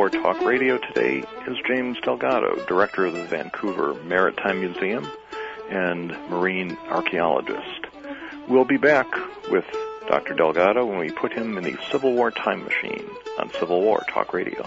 War Talk Radio today is James Delgado, Director of the Vancouver Maritime Museum and Marine Archaeologist. We'll be back with Dr. Delgado when we put him in the Civil War time machine on Civil War Talk Radio.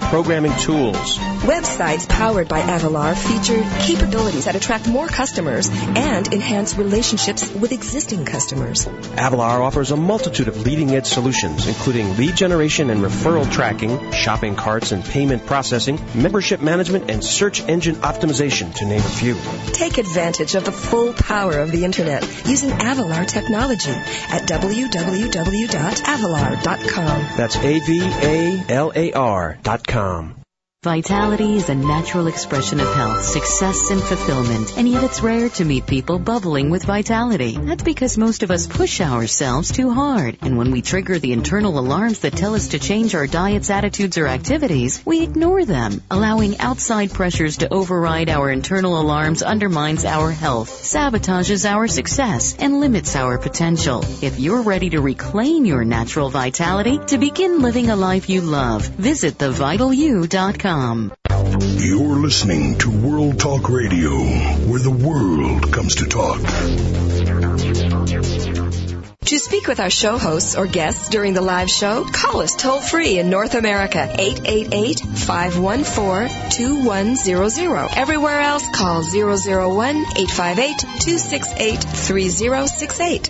programming tools. Websites powered by Avalar feature capabilities that attract more customers and enhance relationships with existing customers. Avalar offers a multitude of leading edge solutions, including lead generation and referral tracking, shopping carts and payment processing, membership management, and search engine optimization, to name a few. Take advantage of the full power of the Internet using Avalar technology at www.avalar.com. That's A-V-A-L-A-R dot com. Vitality is a natural expression of health, success, and fulfillment, and yet it's rare to meet people bubbling with vitality. That's because most of us push ourselves too hard, and when we trigger the internal alarms that tell us to change our diets, attitudes, or activities, we ignore them. Allowing outside pressures to override our internal alarms undermines our health, sabotages our success, and limits our potential. If you're ready to reclaim your natural vitality, to begin living a life you love, visit thevitalu.com. You're listening to World Talk Radio, where the world comes to talk. To speak with our show hosts or guests during the live show, call us toll free in North America, 888-514-2100. Everywhere else, call 001-858-268-3068.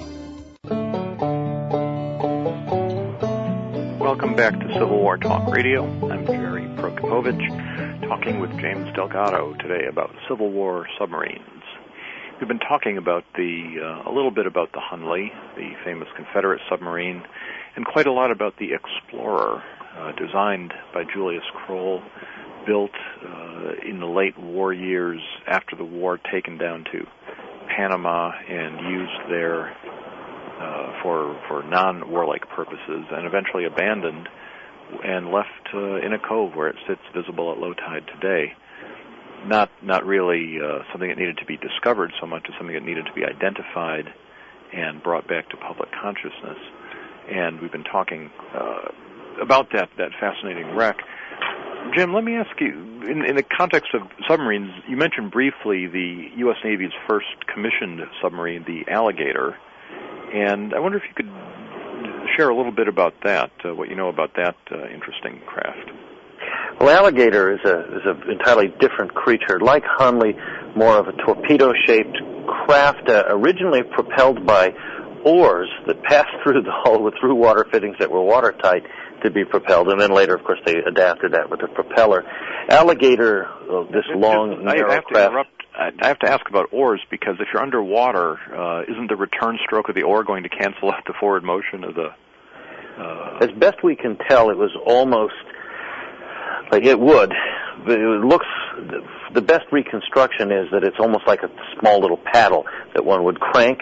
Welcome back to Civil War Talk Radio. Prokopowicz, talking with James Delgado today about Civil War submarines. We've been talking about the uh, a little bit about the Hunley, the famous Confederate submarine, and quite a lot about the Explorer, uh, designed by Julius Kroehl, built uh, in the late war years after the war, taken down to Panama and used there uh, for for non-warlike purposes, and eventually abandoned and left uh, in a cove where it sits visible at low tide today. Not not really uh, something that needed to be discovered so much as something that needed to be identified and brought back to public consciousness. And we've been talking uh, about that that fascinating wreck. Jim, let me ask you, in, in the context of submarines, you mentioned briefly the U.S. Navy's first commissioned submarine, the Alligator, and I wonder if you could share a little bit about that, uh, what you know about that uh, interesting craft. Well, Alligator is a is an entirely different creature. Like Hunley, more of a torpedo-shaped craft, uh, originally propelled by oars that passed through the hull with through water fittings that were watertight to be propelled, and then later, of course, they adapted that with a propeller. Alligator, uh, this long, narrow I have craft. to interrupt. I have to ask about oars because if you're underwater, uh, isn't the return stroke of the oar going to cancel out the forward motion of the? Uh, As best we can tell, it was almost like it would. It looks the best reconstruction is that it's almost like a small little paddle that one would crank,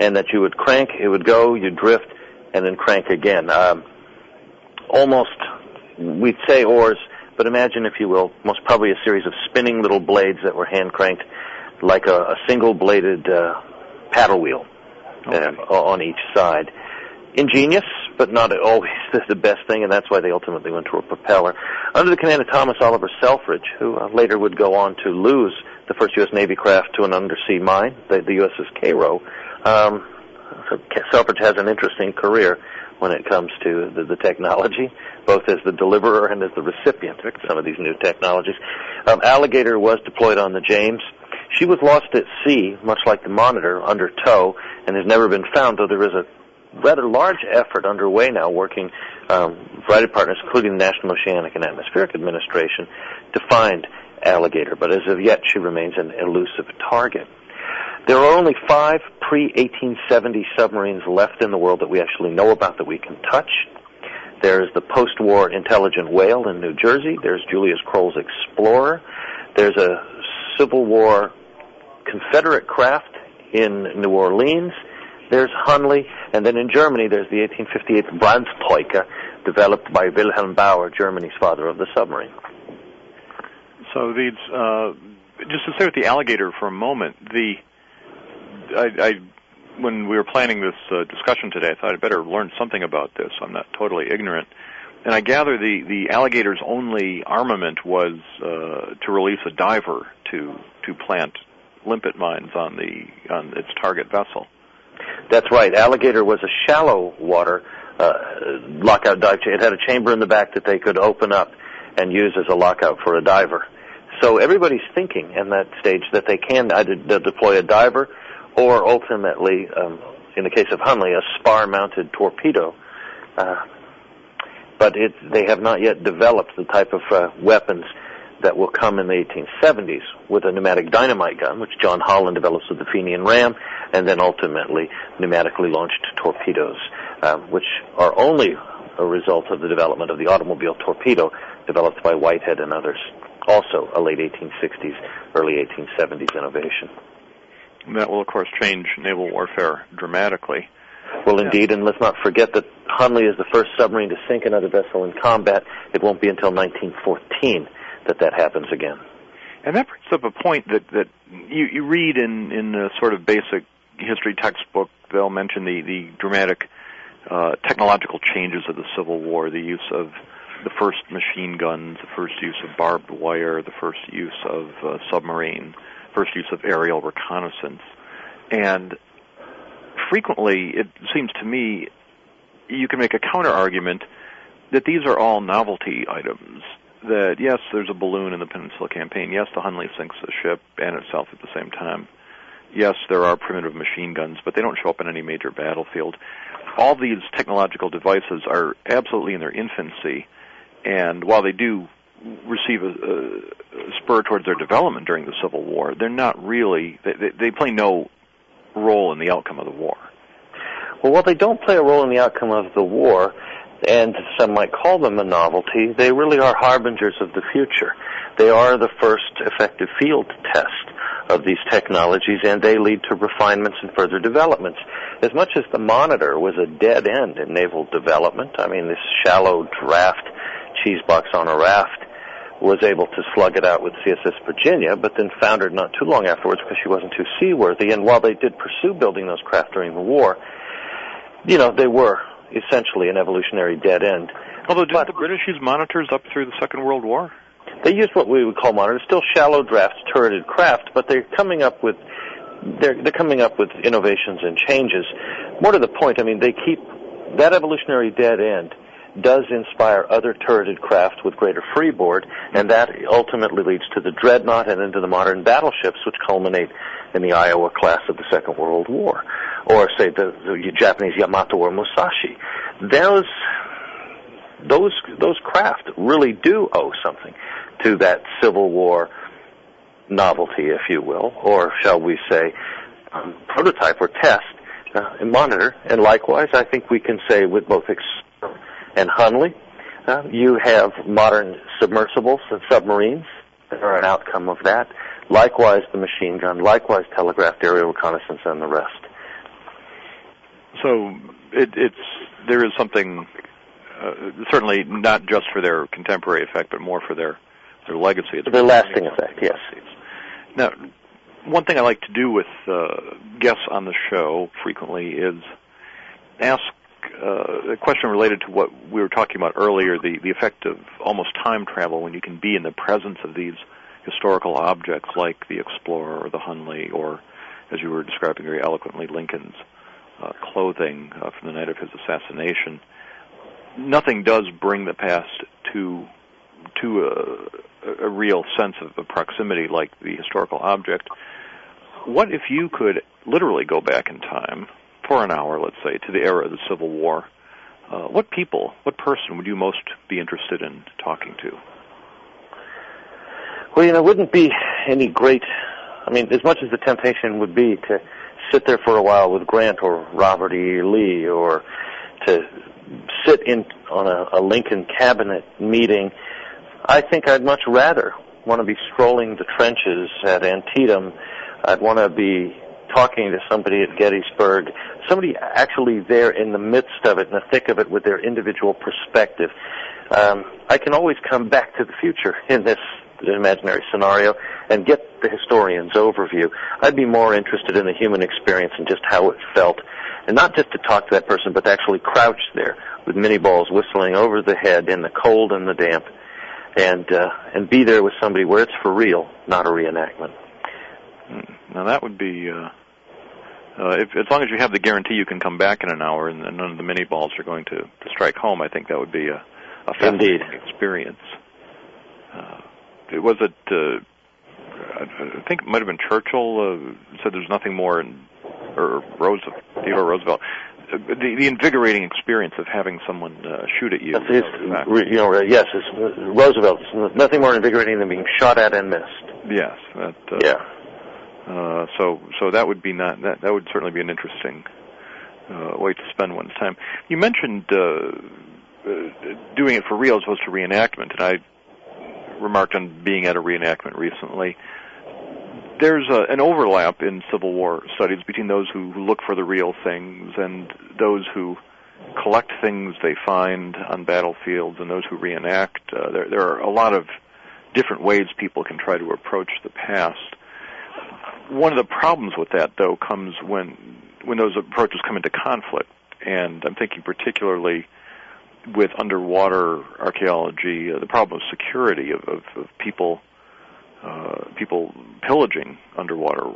and that you would crank, it would go, you drift, and then crank again. Um, almost, we'd say oars, but imagine, if you will, most probably a series of spinning little blades that were hand cranked, like a, a single-bladed uh, paddle wheel uh, on each side. Ingenious, but not always the, best thing, and that's why they ultimately went to a propeller. Under the command of Thomas Oliver Selfridge, who uh, later would go on to lose the first U.S. Navy craft to an undersea mine, the, the USS Cairo, um, so Selfridge has an interesting career when it comes to the, the technology, both as the deliverer and as the recipient of some of these new technologies. Um, Alligator was deployed on the James. She was lost at sea, much like the Monitor, under tow, and has never been found, though there is a rather large effort underway now working um, variety of partners, including the National Oceanic and Atmospheric Administration, to find Alligator. But as of yet, she remains an elusive target. There are only five pre-1870 submarines left in the world that we actually know about that we can touch. There's the post-war Intelligent Whale in New Jersey. There's Julius Kroehl's Explorer. There's a Civil War Confederate craft in New Orleans. There's Hunley, and then in Germany there's the 1858 Brandspeuker, developed by Wilhelm Bauer, Germany's father of the submarine. So these, uh, just to stay with the alligator for a moment, the I, I when we were planning this uh, discussion today, I thought I'd better learn something about this. I'm not totally ignorant. And I gather the, the alligator's only armament was uh, to release a diver to to plant limpet mines on the on its target vessel. That's right. Alligator was a shallow water uh, lockout dive. It had a chamber in the back that they could open up and use as a lockout for a diver. So everybody's thinking in that stage that they can either deploy a diver or ultimately, um, in the case of Hunley, a spar-mounted torpedo. Uh, but it, they have not yet developed the type of uh, weapons that will come in the 1870s with a pneumatic dynamite gun, which John Holland develops with the Fenian Ram, and then ultimately pneumatically launched torpedoes, uh, which are only a result of the development of the automobile torpedo developed by Whitehead and others. Also a late 1860s, early 1870s innovation. That will, of course, change naval warfare dramatically. Well, indeed, and let's not forget that Hunley is the first submarine to sink another vessel in combat. It won't be until 1914 that that happens again. And that brings up a point that that you, you read in in the sort of basic history textbook. They'll mention the the dramatic uh, technological changes of the Civil War, the use of the first machine guns, the first use of barbed wire, the first use of uh, submarine, first use of aerial reconnaissance, and frequently it seems to me you can make a counter argument that these are all novelty items that yes, there's a balloon in the Peninsula Campaign. Yes, the Hunley sinks the ship and itself at the same time. Yes, there are primitive machine guns, but they don't show up in any major battlefield. All these technological devices are absolutely in their infancy, and while they do receive a, a spur towards their development during the Civil War, they're not really. They, they, they play no role in the outcome of the war. Well, while they don't play a role in the outcome of the war, and some might call them a novelty, they really are harbingers of the future. They are the first effective field test of these technologies, and they lead to refinements and further developments. As much as the Monitor was a dead end in naval development, I mean, this shallow draft cheese box on a raft was able to slug it out with CSS Virginia, but then foundered not too long afterwards because she wasn't too seaworthy. And while they did pursue building those craft during the war, you know, they were essentially an evolutionary dead end. Although didn't but, the British use monitors up through the Second World War? They used what we would call monitors, still shallow draft turreted craft, but they're coming up with they're they're coming up with innovations and changes. More to the point, I mean, they keep that evolutionary dead end does inspire other turreted craft with greater freeboard, and that ultimately leads to the dreadnought and into the modern battleships, which culminate in the Iowa class of the Second World War or say the, the Japanese Yamato or Musashi. Those those those craft really do owe something to that Civil War novelty, if you will, or shall we say, um, prototype or test uh, and monitor. And likewise, I think we can say with both Ex- and Hunley, uh, you have modern submersibles and submarines that are an outcome of that. Likewise, the machine gun. Likewise, telegraphed aerial reconnaissance and the rest so it, it's there is something uh, certainly not just for their contemporary effect, but more for their their legacy. It's their lasting effect, yes. Now, one thing I like to do with uh, guests on the show frequently is ask uh, a question related to what we were talking about earlier, the, the effect of almost time travel when you can be in the presence of these historical objects like the Explorer or the Hunley or, as you were describing very eloquently, Lincoln's uh, clothing uh, from the night of his assassination. Nothing does bring the past to to a, a real sense of, proximity like the historical object. What if you could literally go back in time for an hour, let's say, to the era of the Civil War? Uh, what people, what person would you most be interested in talking to? Well, you know, it wouldn't be any great. I mean, as much as the temptation would be to sit there for a while with Grant or Robert E. Lee, or to sit in on a, a Lincoln cabinet meeting, I think I'd much rather want to be strolling the trenches at Antietam. I'd want to be talking to somebody at Gettysburg, somebody actually there in the midst of it, in the thick of it, with their individual perspective. Um, I can always come back to the future in this imaginary scenario and get the historian's overview. I'd be more interested in the human experience and just how it felt, and not just to talk to that person, but to actually crouch there with Minié balls whistling over the head in the cold and the damp, and uh, and be there with somebody where it's for real, not a reenactment. Hmm. Now that would be. Uh... Uh, if, as long as you have the guarantee you can come back in an hour and, and none of the Minié balls are going to, to strike home, I think that would be a, a fascinating Indeed. experience. Uh, was it. Uh, I think it might have been Churchill uh, said there's nothing more, in, or Roosevelt, Theodore Roosevelt. Uh, the, the invigorating experience of having someone uh, shoot at you. That's, it's, you know, yes, it's Roosevelt. It's nothing more invigorating than being shot at and missed. Yes. That, uh, yeah. Uh, so, so that would be not that. That would certainly be an interesting uh, way to spend one's time. You mentioned uh, uh, doing it for real as opposed to reenactment, and I remarked on being at a reenactment recently. There's a, an overlap in Civil War studies between those who, look for the real things and those who collect things they find on battlefields and those who reenact. Uh, there, there are a lot of different ways people can try to approach the past. One of the problems with that, though, comes when when those approaches come into conflict, and I'm thinking particularly with underwater archaeology, uh, the problem of security of, of, of people uh, people pillaging underwater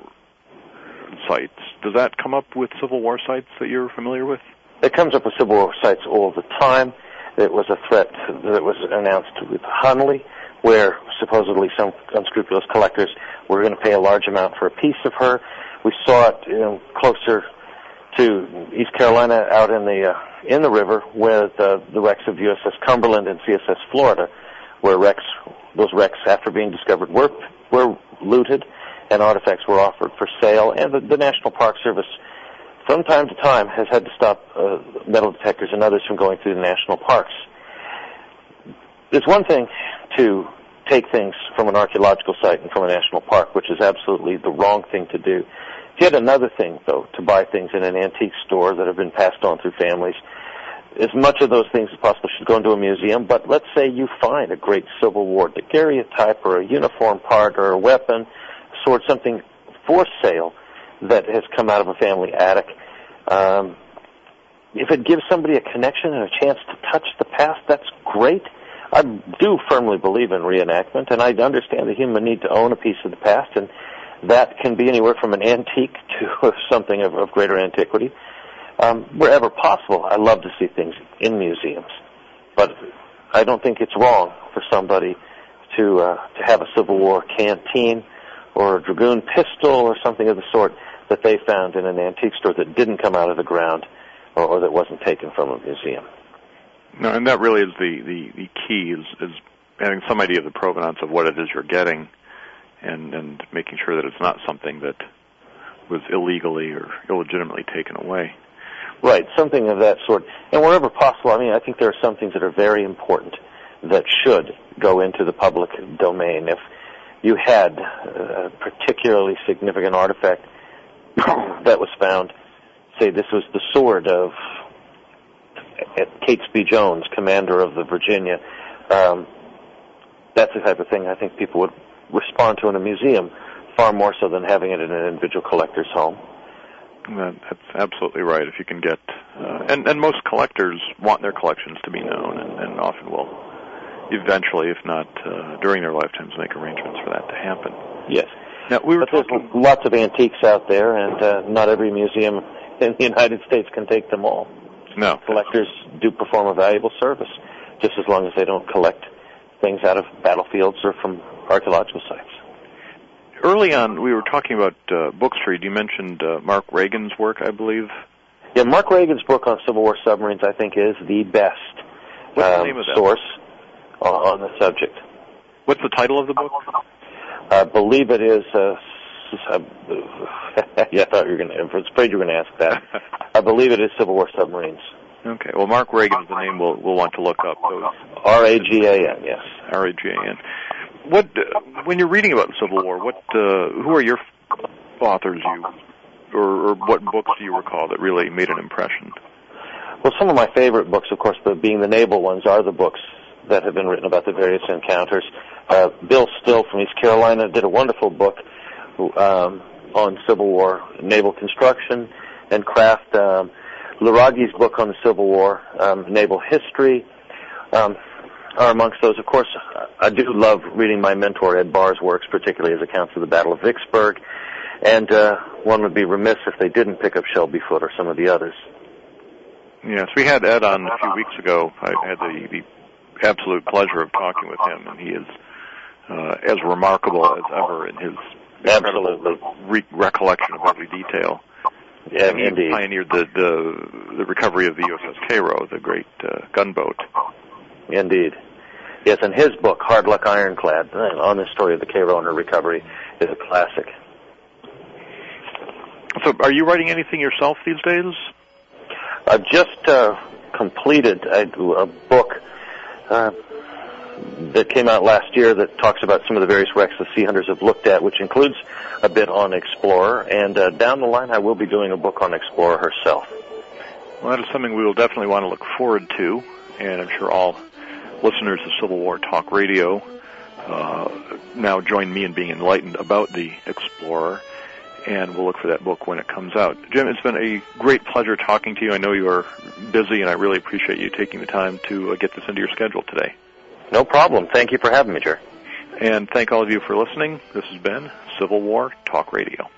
sites. Does that come up with Civil War sites that you're familiar with? It comes up with Civil War sites all the time. It was a threat that was announced with Hunley, where supposedly some unscrupulous collectors were going to pay a large amount for a piece of her. We saw it you know, closer to East Carolina, out in the uh, in the river, with uh, the wrecks of USS Cumberland and CSS Florida, where wrecks those wrecks, after being discovered, were were looted, and artifacts were offered for sale. And the, the National Park Service, from time to time, has had to stop uh, metal detectors and others from going through the national parks. There's one thing to take things from an archaeological site and from a national park, which is absolutely the wrong thing to do. Yet another thing, though, to buy things in an antique store that have been passed on through families. As much of those things as possible should go into a museum, but let's say you find a great Civil War daguerreotype or a uniform part or a weapon, sword, something for sale that has come out of a family attic. Um, if it gives somebody a connection and a chance to touch the past, that's great. I do firmly believe in reenactment, and I understand the human need to own a piece of the past, and that can be anywhere from an antique to something of, of greater antiquity. Um, wherever possible, I love to see things in museums, but I don't think it's wrong for somebody to uh, to have a Civil War canteen or a dragoon pistol or something of the sort that they found in an antique store that didn't come out of the ground or, or that wasn't taken from a museum. No, and that really is the, the, the key is, is having some idea of the provenance of what it is you're getting and, and making sure that it's not something that was illegally or illegitimately taken away. Right, something of that sort. And wherever possible, I mean, I think there are some things that are very important that should go into the public domain. If you had a particularly significant artifact that was found, say this was the sword of Catesby Jones, commander of the Virginia, um, that's the type of thing I think people would respond to in a museum far more so than having it in an individual collector's home. That, that's absolutely right. If you can get, uh, and and most collectors want their collections to be known, and, and often will eventually, if not uh, during their lifetimes, make arrangements for that to happen. Yes. Now we were but talking. There's lots of antiques out there, and uh, not every museum in the United States can take them all. No. Collectors do perform a valuable service, just as long as they don't collect things out of battlefields or from archaeological sites. Early on, we were talking about uh, Book Street. You mentioned uh, Mark Ragan's work, I believe. Yeah, Mark Ragan's book on Civil War submarines, I think, is the best What's um, the name of source on, on the subject. What's the title of the book? I believe it is uh, yeah, I thought you were going to. I was afraid you were going to ask that. I believe it is Civil War submarines. Okay. Well, Mark Ragan is the name we'll we'll want to look up. R A G A N. Yes. R A G A N. What when you're reading about the Civil War? What uh, who are your authors you or, or what books do you recall that really made an impression? Well, some of my favorite books, of course, the, being the naval ones, are the books that have been written about the various encounters. Uh, Bill Still from East Carolina did a wonderful book um, on Civil War naval construction and craft. Um, Luraghi's book on the Civil War, um, naval history, um, are amongst those. Of course, I do love reading my mentor Ed Bearss' works, particularly his accounts of the Battle of Vicksburg, and uh, one would be remiss if they didn't pick up Shelby Foote or some of the others. Yes, we had Ed on a few weeks ago. I had the, the absolute pleasure of talking with him, and he is uh, as remarkable as ever in his absolutely re- recollection of every detail. Yeah, and he indeed. pioneered the, the the recovery of the USS Cairo, the great uh, gunboat. Indeed. Yes, and his book, Hard Luck Ironclad, on the story of the Cairo and her recovery, is a classic. So, are you writing anything yourself these days? I've just uh, completed a, a book uh, that came out last year that talks about some of the various wrecks the Sea Hunters have looked at, which includes a bit on Explorer. And uh, down the line, I will be doing a book on Explorer herself. Well, that is something we will definitely want to look forward to, and I'm sure all listeners of Civil War Talk Radio uh, now join me in being enlightened about the Explorer and we'll look for that book when it comes out. Jim, it's been a great pleasure talking to you. I know you are busy, and I really appreciate you taking the time to uh, get this into your schedule today. No problem. Thank you for having me, Jerry. And thank all of you for listening. This has been Civil War Talk Radio.